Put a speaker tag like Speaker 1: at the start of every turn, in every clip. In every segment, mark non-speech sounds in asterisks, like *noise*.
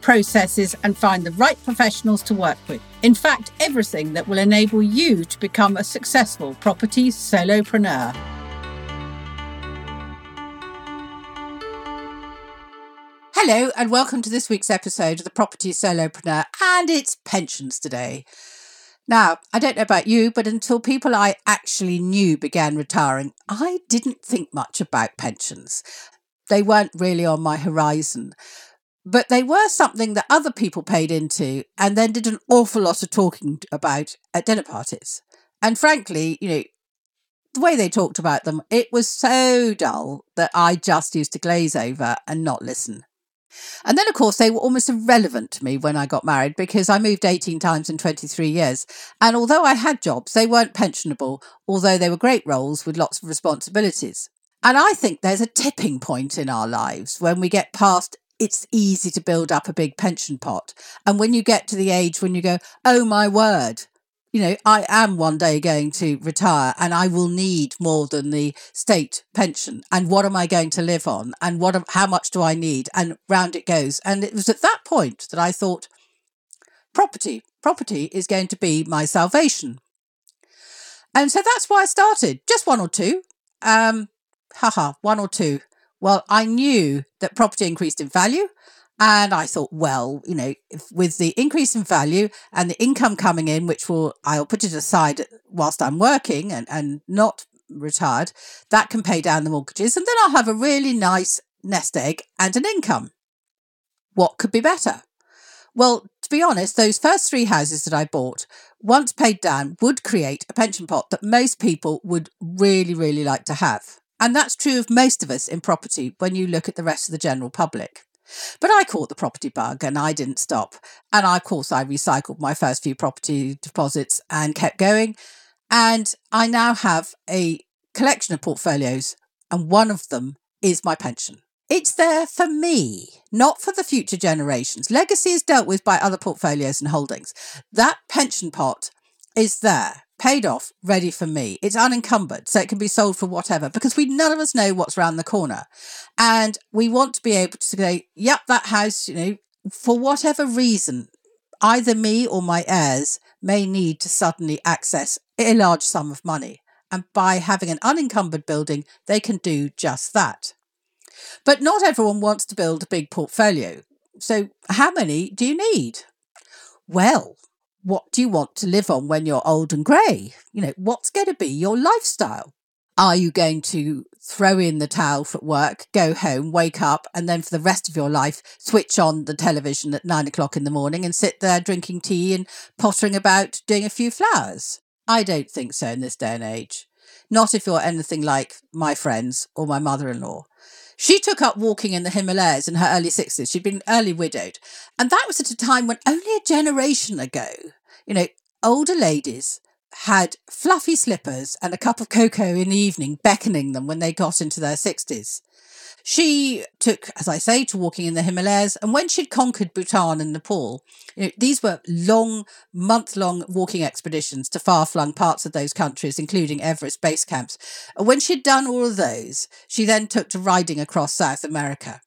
Speaker 1: processes, and find the right professionals to work with. In fact, everything that will enable you to become a successful property solopreneur. Hello, and welcome to this week's episode of the Property Solopreneur, and it's pensions today. Now, I don't know about you, but until people I actually knew began retiring, I didn't think much about pensions. They weren't really on my horizon but they were something that other people paid into and then did an awful lot of talking about at dinner parties. And frankly, you know, the way they talked about them, it was so dull that I just used to glaze over and not listen. And then, of course, they were almost irrelevant to me when I got married because I moved 18 times in 23 years. And although I had jobs, they weren't pensionable, although they were great roles with lots of responsibilities. And I think there's a tipping point in our lives when we get past it's easy to build up a big pension pot. And when you get to the age when you go, oh my word, you know, I am one day going to retire and I will need more than the state pension. And what am I going to live on? And what, how much do I need? And round it goes. And it was at that point that I thought, property, property is going to be my salvation. And so that's why I started, just one or two. Um, haha, one or two. Well, I knew that property increased in value. And I thought, well, you know, with the increase in value and the income coming in, which will, I'll put it aside whilst I'm working and, and not retired, that can pay down the mortgages. And then I'll have a really nice nest egg and an income. What could be better? Well, to be honest, those first three houses that I bought, once paid down, would create a pension pot that most people would really, really like to have. And that's true of most of us in property when you look at the rest of the general public. But I caught the property bug and I didn't stop. And I, of course, I recycled my first few property deposits and kept going. And I now have a collection of portfolios, and one of them is my pension. It's there for me, not for the future generations. Legacy is dealt with by other portfolios and holdings. That pension pot is there paid off, ready for me. It's unencumbered, so it can be sold for whatever because we none of us know what's around the corner. And we want to be able to say, yep, that house, you know, for whatever reason, either me or my heirs may need to suddenly access a large sum of money. And by having an unencumbered building, they can do just that. But not everyone wants to build a big portfolio. So, how many do you need? Well, what do you want to live on when you're old and grey? You know, what's going to be your lifestyle? Are you going to throw in the towel for work, go home, wake up, and then for the rest of your life switch on the television at nine o'clock in the morning and sit there drinking tea and pottering about doing a few flowers? I don't think so in this day and age. Not if you're anything like my friends or my mother in law. She took up walking in the Himalayas in her early 60s. She'd been early widowed. And that was at a time when only a generation ago you know, older ladies had fluffy slippers and a cup of cocoa in the evening beckoning them when they got into their 60s. She took, as I say, to walking in the Himalayas, and when she'd conquered Bhutan and Nepal, you know, these were long, month long walking expeditions to far flung parts of those countries, including Everest base camps. And when she'd done all of those, she then took to riding across South America.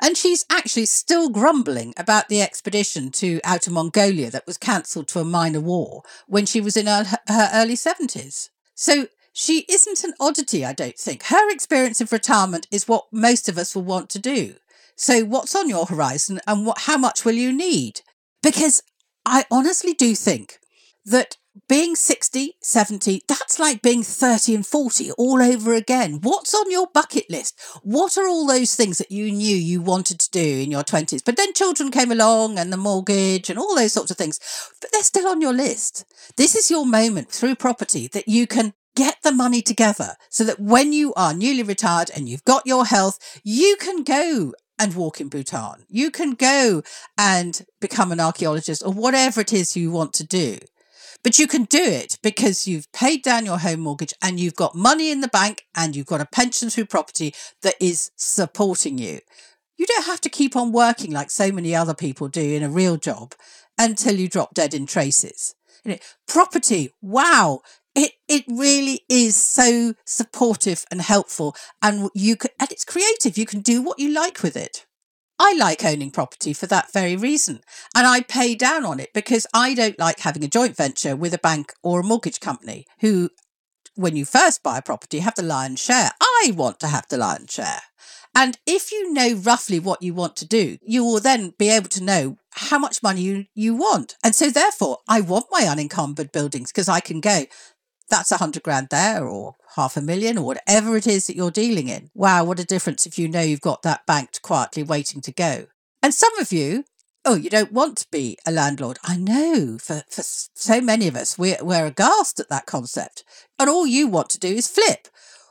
Speaker 1: And she's actually still grumbling about the expedition to Outer Mongolia that was cancelled to a minor war when she was in her, her early 70s. So she isn't an oddity, I don't think. Her experience of retirement is what most of us will want to do. So, what's on your horizon and what, how much will you need? Because I honestly do think that being 60, 70, that's like being 30 and 40 all over again. What's on your bucket list? What are all those things that you knew you wanted to do in your 20s? But then children came along and the mortgage and all those sorts of things, but they're still on your list. This is your moment through property that you can get the money together so that when you are newly retired and you've got your health, you can go and walk in Bhutan. You can go and become an archaeologist or whatever it is you want to do. But you can do it because you've paid down your home mortgage and you've got money in the bank and you've got a pension through property that is supporting you. You don't have to keep on working like so many other people do in a real job until you drop dead in traces. You know, property, wow, it it really is so supportive and helpful and you can and it's creative you can do what you like with it i like owning property for that very reason and i pay down on it because i don't like having a joint venture with a bank or a mortgage company who when you first buy a property have the lion's share i want to have the lion's share and if you know roughly what you want to do, you will then be able to know how much money you, you want. And so, therefore, I want my unencumbered buildings because I can go, that's a hundred grand there or half a million or whatever it is that you're dealing in. Wow, what a difference if you know you've got that banked quietly waiting to go. And some of you, oh, you don't want to be a landlord. I know for, for so many of us, we're, we're aghast at that concept. And all you want to do is flip.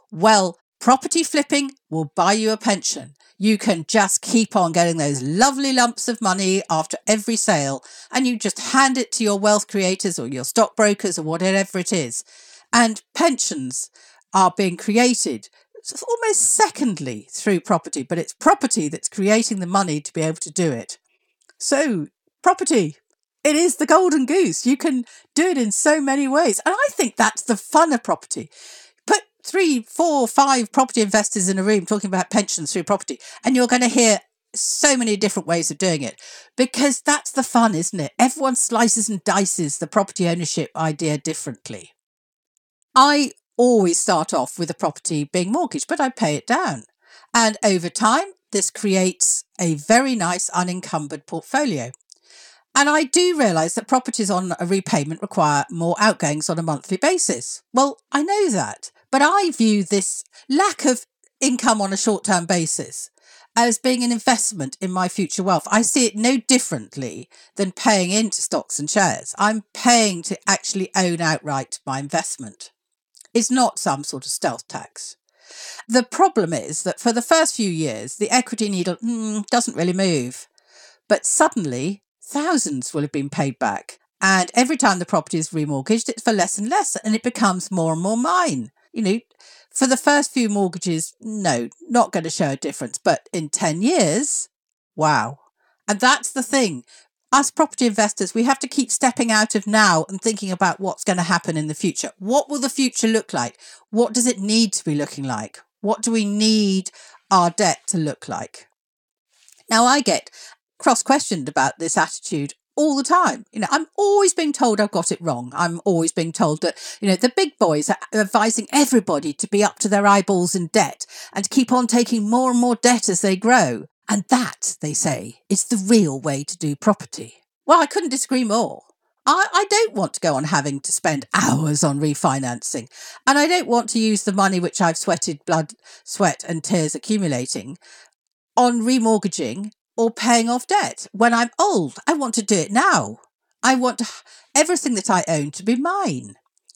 Speaker 1: Well, property flipping will buy you a pension. You can just keep on getting those lovely lumps of money after every sale, and you just hand it to your wealth creators or your stockbrokers or whatever it is. And pensions are being created almost secondly through property, but it's property that's creating the money to be able to do it. So, property, it is the golden goose. You can do it in so many ways. And I think that's the fun of property Put three, four, five property investors in a room talking about pensions through property, and you're going to hear so many different ways of doing it because that's the fun, isn't it? Everyone slices and dices the property ownership idea differently. I always start off with a property being mortgaged, but I pay it down. And over time, this creates a very nice unencumbered portfolio. And I do realise that properties on a repayment require more outgoings on a monthly basis. Well, I know that. But I view this lack of income on a short term basis as being an investment in my future wealth. I see it no differently than paying into stocks and shares. I'm paying to actually own outright my investment. It's not some sort of stealth tax. The problem is that for the first few years, the equity needle mm, doesn't really move. But suddenly, thousands will have been paid back. And every time the property is remortgaged, it's for less and less, and it becomes more and more mine you know, for the first few mortgages, no, not going to show a difference. But in 10 years, wow. And that's the thing. Us property investors, we have to keep stepping out of now and thinking about what's going to happen in the future. What will the future look like? What does it need to be looking like? What do we need our debt to look like? Now, I get cross questioned about this attitude all the time. You know, I'm always being told I've got it wrong. I'm always being told that, you know, the big boys are advising everybody to be up to their eyeballs in debt and to keep on taking more and more debt as they grow. And that, they say, is the real way to do property. Well, I couldn't disagree more. I, I don't want to go on having to spend *laughs* hours on refinancing. And I don't want to use the money which I've sweated blood, sweat, and tears accumulating on remortgaging or paying off debt when I'm old. I want to do it now. I want everything that I own to be mine.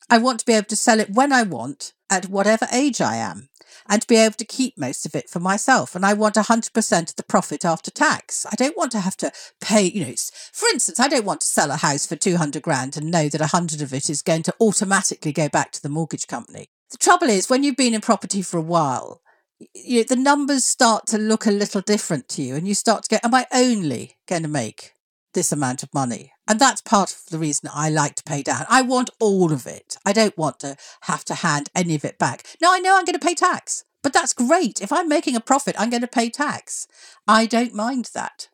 Speaker 1: I want to be able to sell it when I want at whatever age I am and be able to keep most of it for myself. And I want 100% of the profit after tax. I don't want to have to pay, you know, for instance, I don't want to sell a house for 200 grand and know that 100 of it is going to automatically go back to the mortgage company. The trouble is, when you've been in property for a while, you know, the numbers start to look a little different to you and you start to go, am I only going to make this amount of money? And that's part of the reason I like to pay down. I want all of it. I don't want to have to hand any of it back. Now, I know I'm going to pay tax, but that's great. If I'm making a profit, I'm going to pay tax. I don't mind that.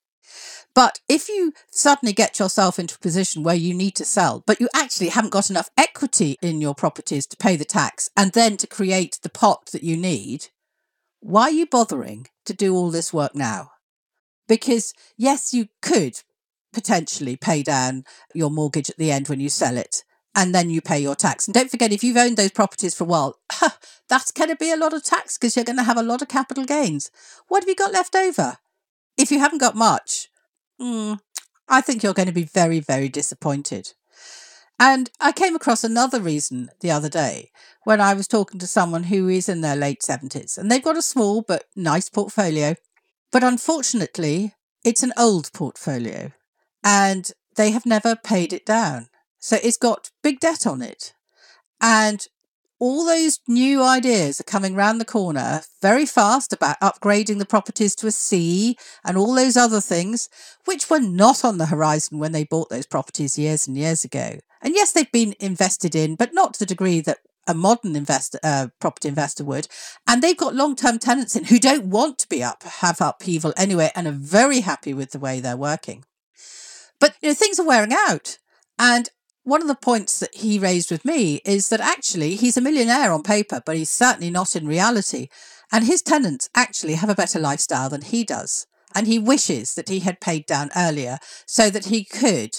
Speaker 1: But if you suddenly get yourself into a position where you need to sell, but you actually haven't got enough equity in your properties to pay the tax and then to create the pot that you need, why are you bothering to do all this work now? Because, yes, you could potentially pay down your mortgage at the end when you sell it and then you pay your tax. And don't forget, if you've owned those properties for a while, *laughs* that's going to be a lot of tax because you're going to have a lot of capital gains. What have you got left over? If you haven't got much, mm, I think you're going to be very, very disappointed. And I came across another reason the other day when I was talking to someone who is in their late 70s and they've got a small but nice portfolio. But unfortunately, it's an old portfolio and they have never paid it down. So it's got big debt on it. And all those new ideas are coming round the corner very fast about upgrading the properties to a C and all those other things, which were not on the horizon when they bought those properties years and years ago. And yes, they've been invested in, but not to the degree that a modern investor, uh, property investor would. And they've got long term tenants in who don't want to be up, have upheaval anyway, and are very happy with the way they're working. But you know, things are wearing out. And one of the points that he raised with me is that actually he's a millionaire on paper, but he's certainly not in reality. And his tenants actually have a better lifestyle than he does. And he wishes that he had paid down earlier so that he could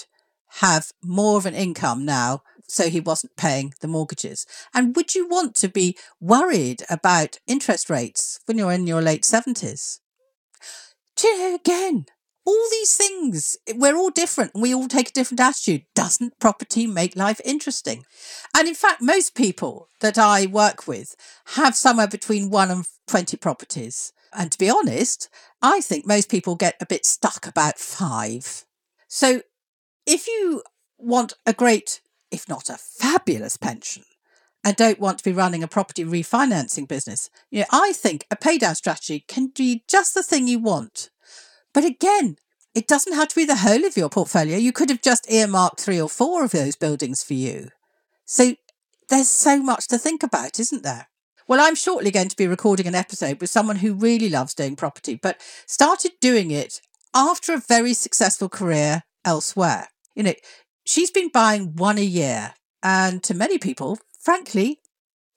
Speaker 1: have more of an income now so he wasn't paying the mortgages. And would you want to be worried about interest rates when you're in your late 70s? Do you know, again, all these things, we're all different. And we all take a different attitude. Doesn't property make life interesting? And in fact, most people that I work with have somewhere between one and 20 properties. And to be honest, I think most people get a bit stuck about five. So if you want a great, if not a fabulous pension, and don't want to be running a property refinancing business, you know, I think a paydown strategy can be just the thing you want but again, it doesn't have to be the whole of your portfolio. You could have just earmarked three or four of those buildings for you. So there's so much to think about, isn't there? Well, I'm shortly going to be recording an episode with someone who really loves doing property, but started doing it after a very successful career elsewhere. You know, she's been buying one a year, and to many people, frankly,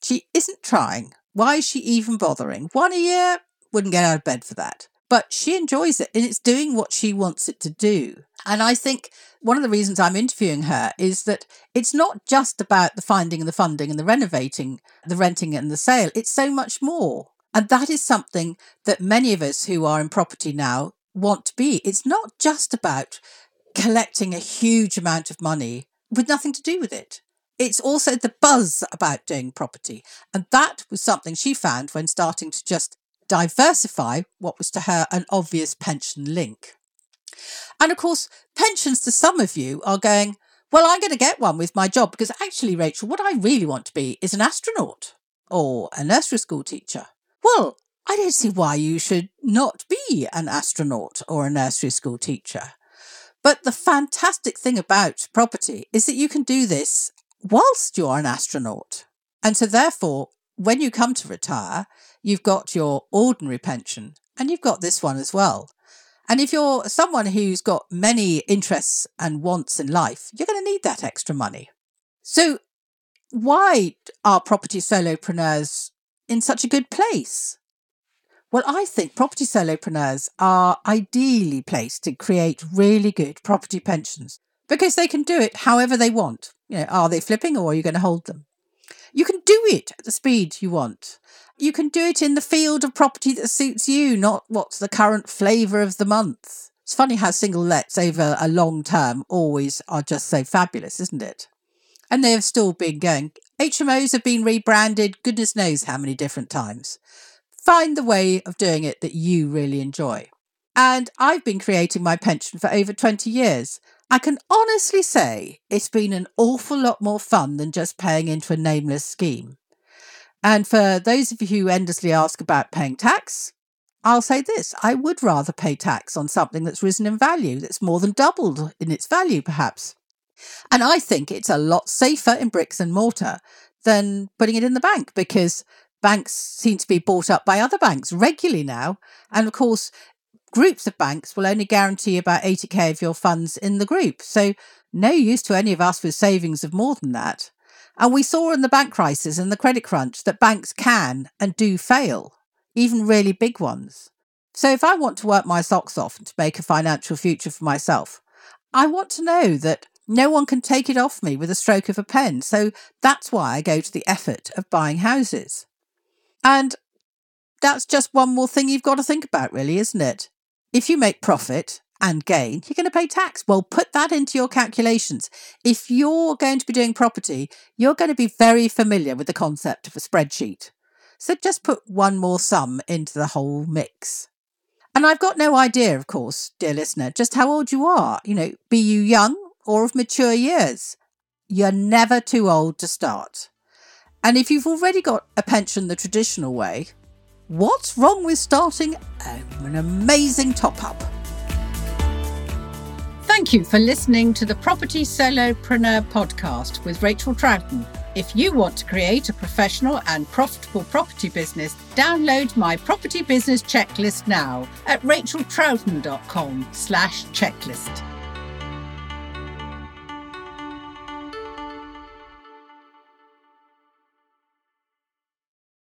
Speaker 1: she isn't trying. Why is she even bothering? One a year wouldn't get out of bed for that but she enjoys it and it's doing what she wants it to do. And I think one of the reasons I'm interviewing her is that it's not just about the finding and the funding and the renovating, the renting and the sale, it's so much more. And that is something that many of us who are in property now want to be. It's not just about collecting a huge amount of money with nothing to do with it. It's also the buzz about doing property. And that was something she found when starting to just diversify what was to her an obvious pension link. And of course, pensions to some of you are going, well, I'm going to get one with my job because actually, Rachael, what I really want to be is an astronaut or a nursery school teacher. Well, I don't see why you should not be an astronaut or a nursery school teacher. But the fantastic thing about property is that you can do this whilst you're an astronaut. And so, therefore, when you come to retire, you've got your ordinary pension and you've got this one as well. And if you're someone who's got many interests and wants in life, you're going to need that extra money. So, why are property solopreneurs in such a good place? Well, I think property solopreneurs are ideally placed to create really good property pensions because they can do it however they want. You know, are they flipping or are you going to hold them? You can do it at the speed you want. You can do it in the field of property that suits you, not what's the current flavour of the month. It's funny how single lets over a long term always are just so fabulous, isn't it? And they have still been going. HMOs have been rebranded goodness knows how many different times. Find the way of doing it that you really enjoy. And I've been creating my pension for over 20 years. I can honestly say it's been an awful lot more fun than just paying into a nameless scheme. And for those of you who endlessly ask about paying tax, I'll say this I would rather pay tax on something that's risen in value, that's more than doubled in its value, perhaps. And I think it's a lot safer in bricks and mortar than putting it in the bank because banks seem to be bought up by other banks regularly now. And of course, groups of banks will only guarantee about 80k of your funds in the group. So, no use to any of us with savings of more than that. And we saw in the bank crisis and the credit crunch that banks can and do fail, even really big ones. So, if I want to work my socks off to make a financial future for myself, I want to know that no one can take it off me with a stroke of a pen. So, that's why I go to the effort of buying houses. And that's just one more thing you've got to think about, really, isn't it? If you make profit and gain, you're going to pay tax. Well, put that into your calculations. If you're going to be doing property, you're going to be very familiar with the concept of a spreadsheet. So just put one more sum into the whole mix. And I've got no idea, of course, dear listener, just how old you are. You know, be you young or of mature years. You're never too old to start. And if you've already got a pension the traditional way, what's wrong with starting an amazing top up? Thank you for listening to the Property Solopreneur podcast with Rachael Troughton. If you want to create a professional and profitable property business, download my property business checklist now at rachaeltroughton.com slash checklist.